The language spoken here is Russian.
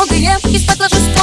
много лет из-под ложистых